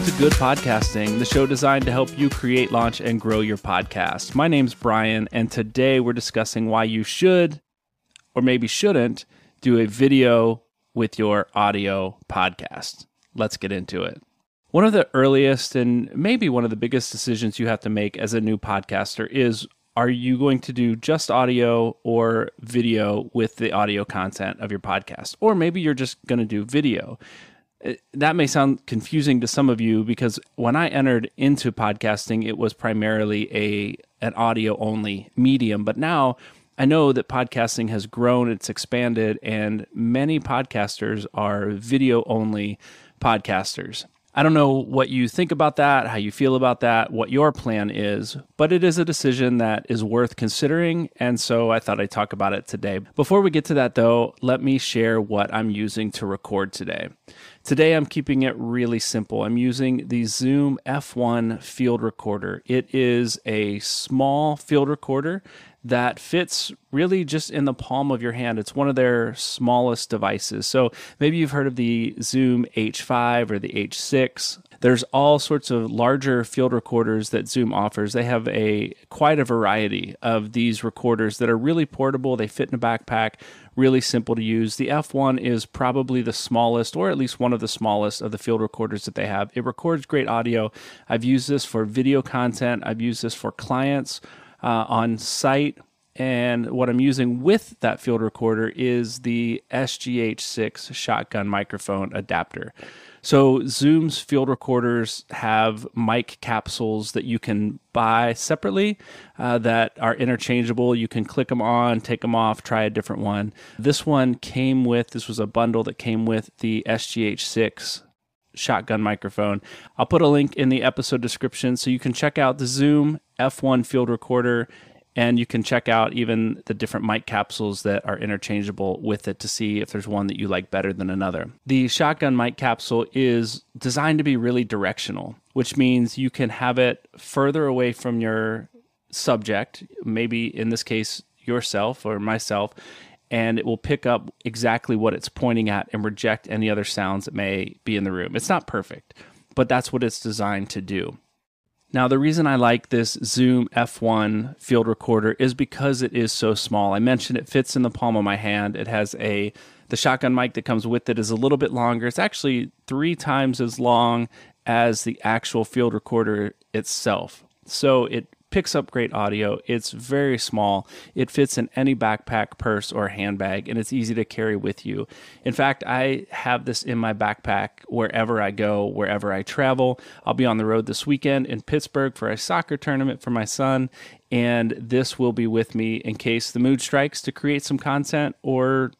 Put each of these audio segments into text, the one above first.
welcome to Good Podcasting, the show designed to help you create, launch, and grow your podcast. My name's Brian, and today we're discussing why you should, or maybe shouldn't, do a video with your audio podcast. Let's get into it. One of the earliest and maybe one of the biggest decisions you have to make as a new podcaster is are you going to do just audio or video with the audio content of your podcast? Or maybe you're just going to do video Uh, that may sound confusing to some of you because when I entered into podcasting, it was primarily a an audio only medium, but now I know that podcasting has grown, it's expanded, and many podcasters are video only podcasters. I don't know what you think about that, how you feel about that, what your plan is, but it is a decision that is worth considering. And so I thought I'd talk about it today. Before we get to that, though, let me share what I'm using to record today. Today, I'm keeping it really simple. I'm using the Zoom F1 field recorder. It is a small field recorder that fits really just in the palm of your hand. It's one of their smallest devices. So maybe you've heard of the Zoom H5 or the H6. There's all sorts of larger field recorders that Zoom offers. They have a quite a variety of these recorders that are really portable. They fit in a backpack, really simple to use. The F1 is probably the smallest, or at least one of the smallest, of the field recorders that they have. It records great audio. I've used this for video content. I've used this for clients uh, on site. And what I'm using with that field recorder is the SGH6 shotgun microphone adapter. So, Zoom's field recorders have mic capsules that you can buy separately uh, that are interchangeable. You can click them on, take them off, try a different one. This one came with, this was a bundle that came with the SGH6 shotgun microphone. I'll put a link in the episode description so you can check out the Zoom F1 field recorder and you can check out even the different mic capsules that are interchangeable with it to see if there's one that you like better than another. The shotgun mic capsule is designed to be really directional, which means you can have it further away from your subject, maybe in this case, yourself or myself, and it will pick up exactly what it's pointing at and reject any other sounds that may be in the room. It's not perfect, but that's what it's designed to do. Now, the reason I like this Zoom F1 field recorder is because it is so small. I mentioned it fits in the palm of my hand. It has a the shotgun mic that comes with it is a little bit longer. It's actually 3 times as long as the actual field recorder itself. So it picks up great audio. It's very small. It fits in any backpack, purse, or handbag, and it's easy to carry with you. In fact, I have this in my backpack wherever I go, wherever I travel. I'll be on the road this weekend in Pittsburgh for a soccer tournament for my son, and this will be with me in case the mood strikes to create some content or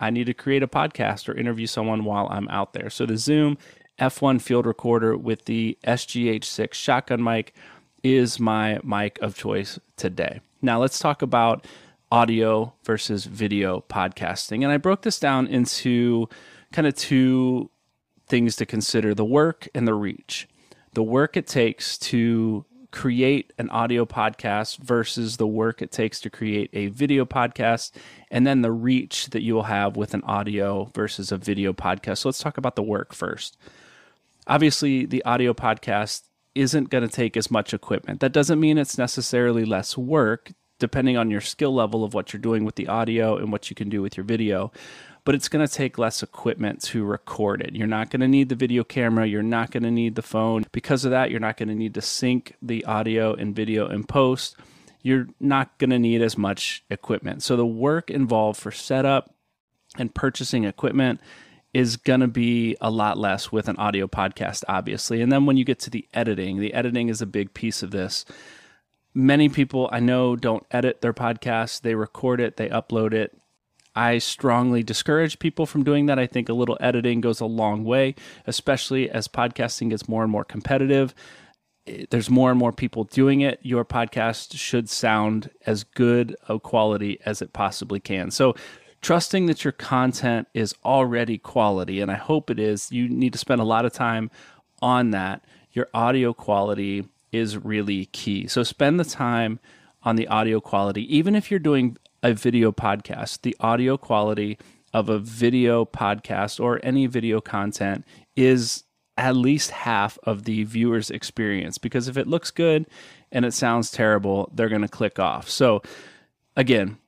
I need to create a podcast or interview someone while I'm out there. So the Zoom F1 field recorder with the SGH6 shotgun mic is my mic of choice today. Now, let's talk about audio versus video podcasting. And I broke this down into kind of two things to consider the work and the reach. The work it takes to create an audio podcast versus the work it takes to create a video podcast, and then the reach that you will have with an audio versus a video podcast. So let's talk about the work first. Obviously, the audio podcast isn't going to take as much equipment. That doesn't mean it's necessarily less work, depending on your skill level of what you're doing with the audio and what you can do with your video. But it's going to take less equipment to record it. You're not going to need the video camera. You're not going to need the phone. Because of that, you're not going to need to sync the audio and video in post. You're not going to need as much equipment. So the work involved for setup and purchasing equipment is going to be a lot less with an audio podcast, obviously. And then when you get to the editing, the editing is a big piece of this. Many people I know don't edit their podcast, they record it, they upload it. I strongly discourage people from doing that. I think a little editing goes a long way, especially as podcasting gets more and more competitive. Eh, there's more and more people doing it. Your podcast should sound as good a quality as it possibly can. So, trusting that your content is already quality, and I hope it is, you need to spend a lot of time on that. Your audio quality is really key. So spend the time on the audio quality. Even if you're doing a video podcast, the audio quality of a video podcast or any video content is at least half of the viewer's experience because if it looks good and it sounds terrible, they're going to click off. So, again,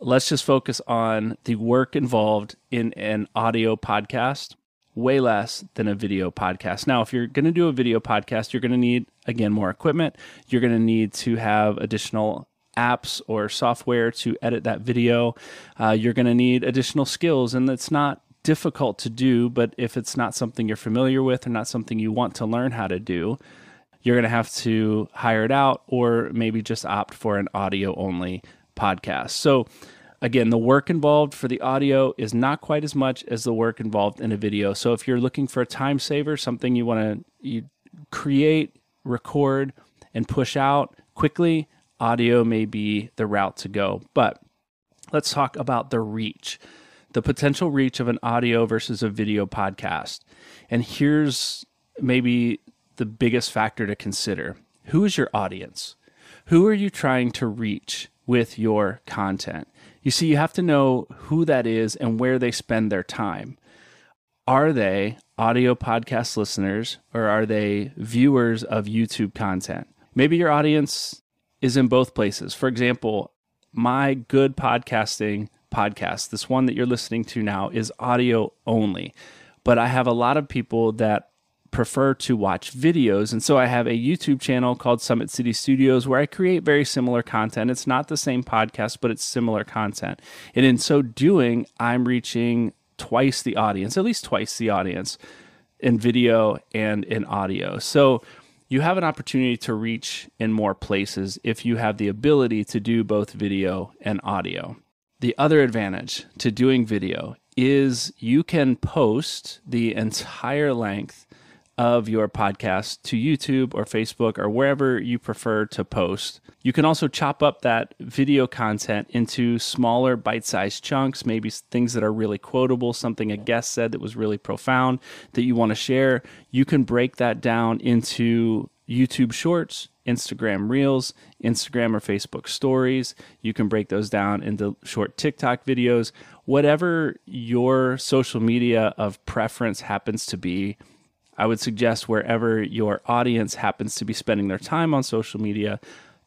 let's just focus on the work involved in an audio podcast, way less than a video podcast. Now, if you're going to do a video podcast, you're going to need, again, more equipment. You're going to need to have additional apps or software to edit that video. Uh, you're going to need additional skills, and it's not difficult to do, but if it's not something you're familiar with or not something you want to learn how to do, you're going to have to hire it out or maybe just opt for an audio only podcast. So, again, the work involved for the audio is not quite as much as the work involved in a video. So, if you're looking for a time saver, something you want to you create, record, and push out quickly, audio may be the route to go. But let's talk about the reach, the potential reach of an audio versus a video podcast. And here's maybe the biggest factor to consider who is your audience? Who are you trying to reach with your content? You see, you have to know who that is and where they spend their time. Are they audio podcast listeners or are they viewers of YouTube content? Maybe your audience is in both places. For example, my good podcasting podcast, this one that you're listening to now, is audio only. But I have a lot of people that prefer to watch videos. And so I have a YouTube channel called Summit City Studios where I create very similar content. It's not the same podcast, but it's similar content. And in so doing, I'm reaching twice the audience, at least twice the audience in video and in audio. So you have an opportunity to reach in more places if you have the ability to do both video and audio. The other advantage to doing video is you can post the entire length of your podcast to YouTube or Facebook or wherever you prefer to post. You can also chop up that video content into smaller bite sized chunks, maybe things that are really quotable, something a guest said that was really profound that you want to share. You can break that down into YouTube Shorts, Instagram Reels, Instagram or Facebook Stories. You can break those down into short TikTok videos, whatever your social media of preference happens to be I would suggest wherever your audience happens to be spending their time on social media,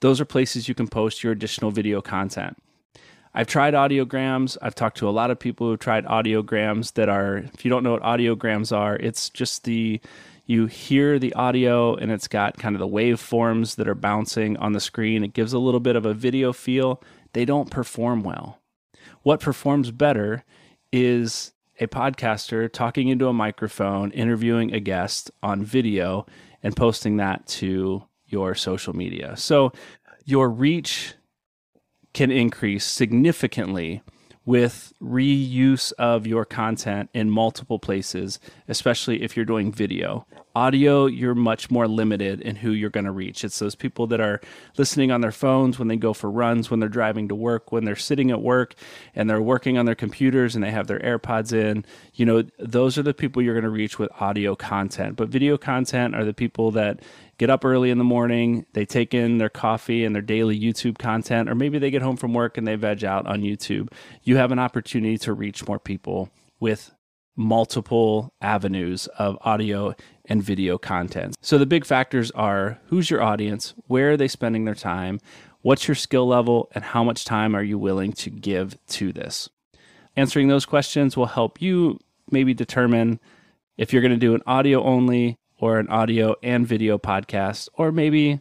those are places you can post your additional video content. I've tried audiograms. I've talked to a lot of people who have tried audiograms that are, if you don't know what audiograms are, it's just the, you hear the audio and it's got kind of the waveforms that are bouncing on the screen. It gives a little bit of a video feel. They don't perform well. What performs better is a podcaster talking into a microphone, interviewing a guest on video, and posting that to your social media. So your reach can increase significantly with reuse of your content in multiple places, especially if you're doing video. Audio, you're much more limited in who you're going to reach. It's those people that are listening on their phones when they go for runs, when they're driving to work, when they're sitting at work and they're working on their computers and they have their AirPods in. You know, those are the people you're going to reach with audio content. But video content are the people that get up early in the morning, they take in their coffee and their daily YouTube content, or maybe they get home from work and they veg out on YouTube. You have an opportunity to reach more people with multiple avenues of audio and video content. So the big factors are who's your audience, where are they spending their time, what's your skill level, and how much time are you willing to give to this? Answering those questions will help you maybe determine if you're going to do an audio only or an audio and video podcast, or maybe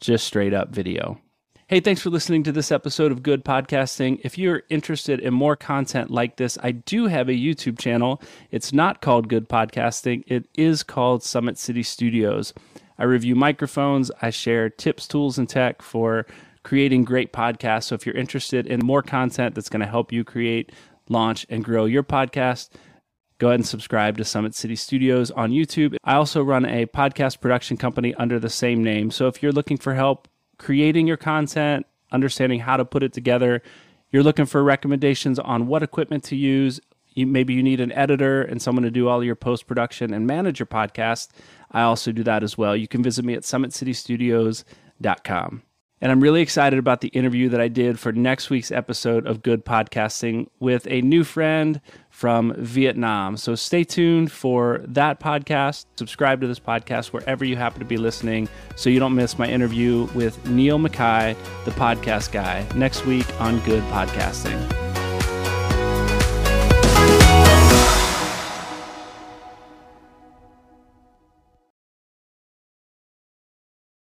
just straight up video. Hey, thanks for listening to this episode of Good Podcasting. If you're interested in more content like this, I do have a YouTube channel. It's not called Good Podcasting, it is called Summit City Studios. I review microphones, I share tips, tools, and tech for creating great podcasts. So if you're interested in more content that's going to help you create, launch, and grow your podcast, go ahead and subscribe to Summit City Studios on YouTube. I also run a podcast production company under the same name. So if you're looking for help creating your content, understanding how to put it together, you're looking for recommendations on what equipment to use, you, maybe you need an editor and someone to do all your post production and manage your podcast, I also do that as well. You can visit me at summitcitystudios.com. And I'm really excited about the interview that I did for next week's episode of Good Podcasting with a new friend from Vietnam. So stay tuned for that podcast. Subscribe to this podcast wherever you happen to be listening so you don't miss my interview with Neil Mackay, the podcast guy, next week on Good Podcasting.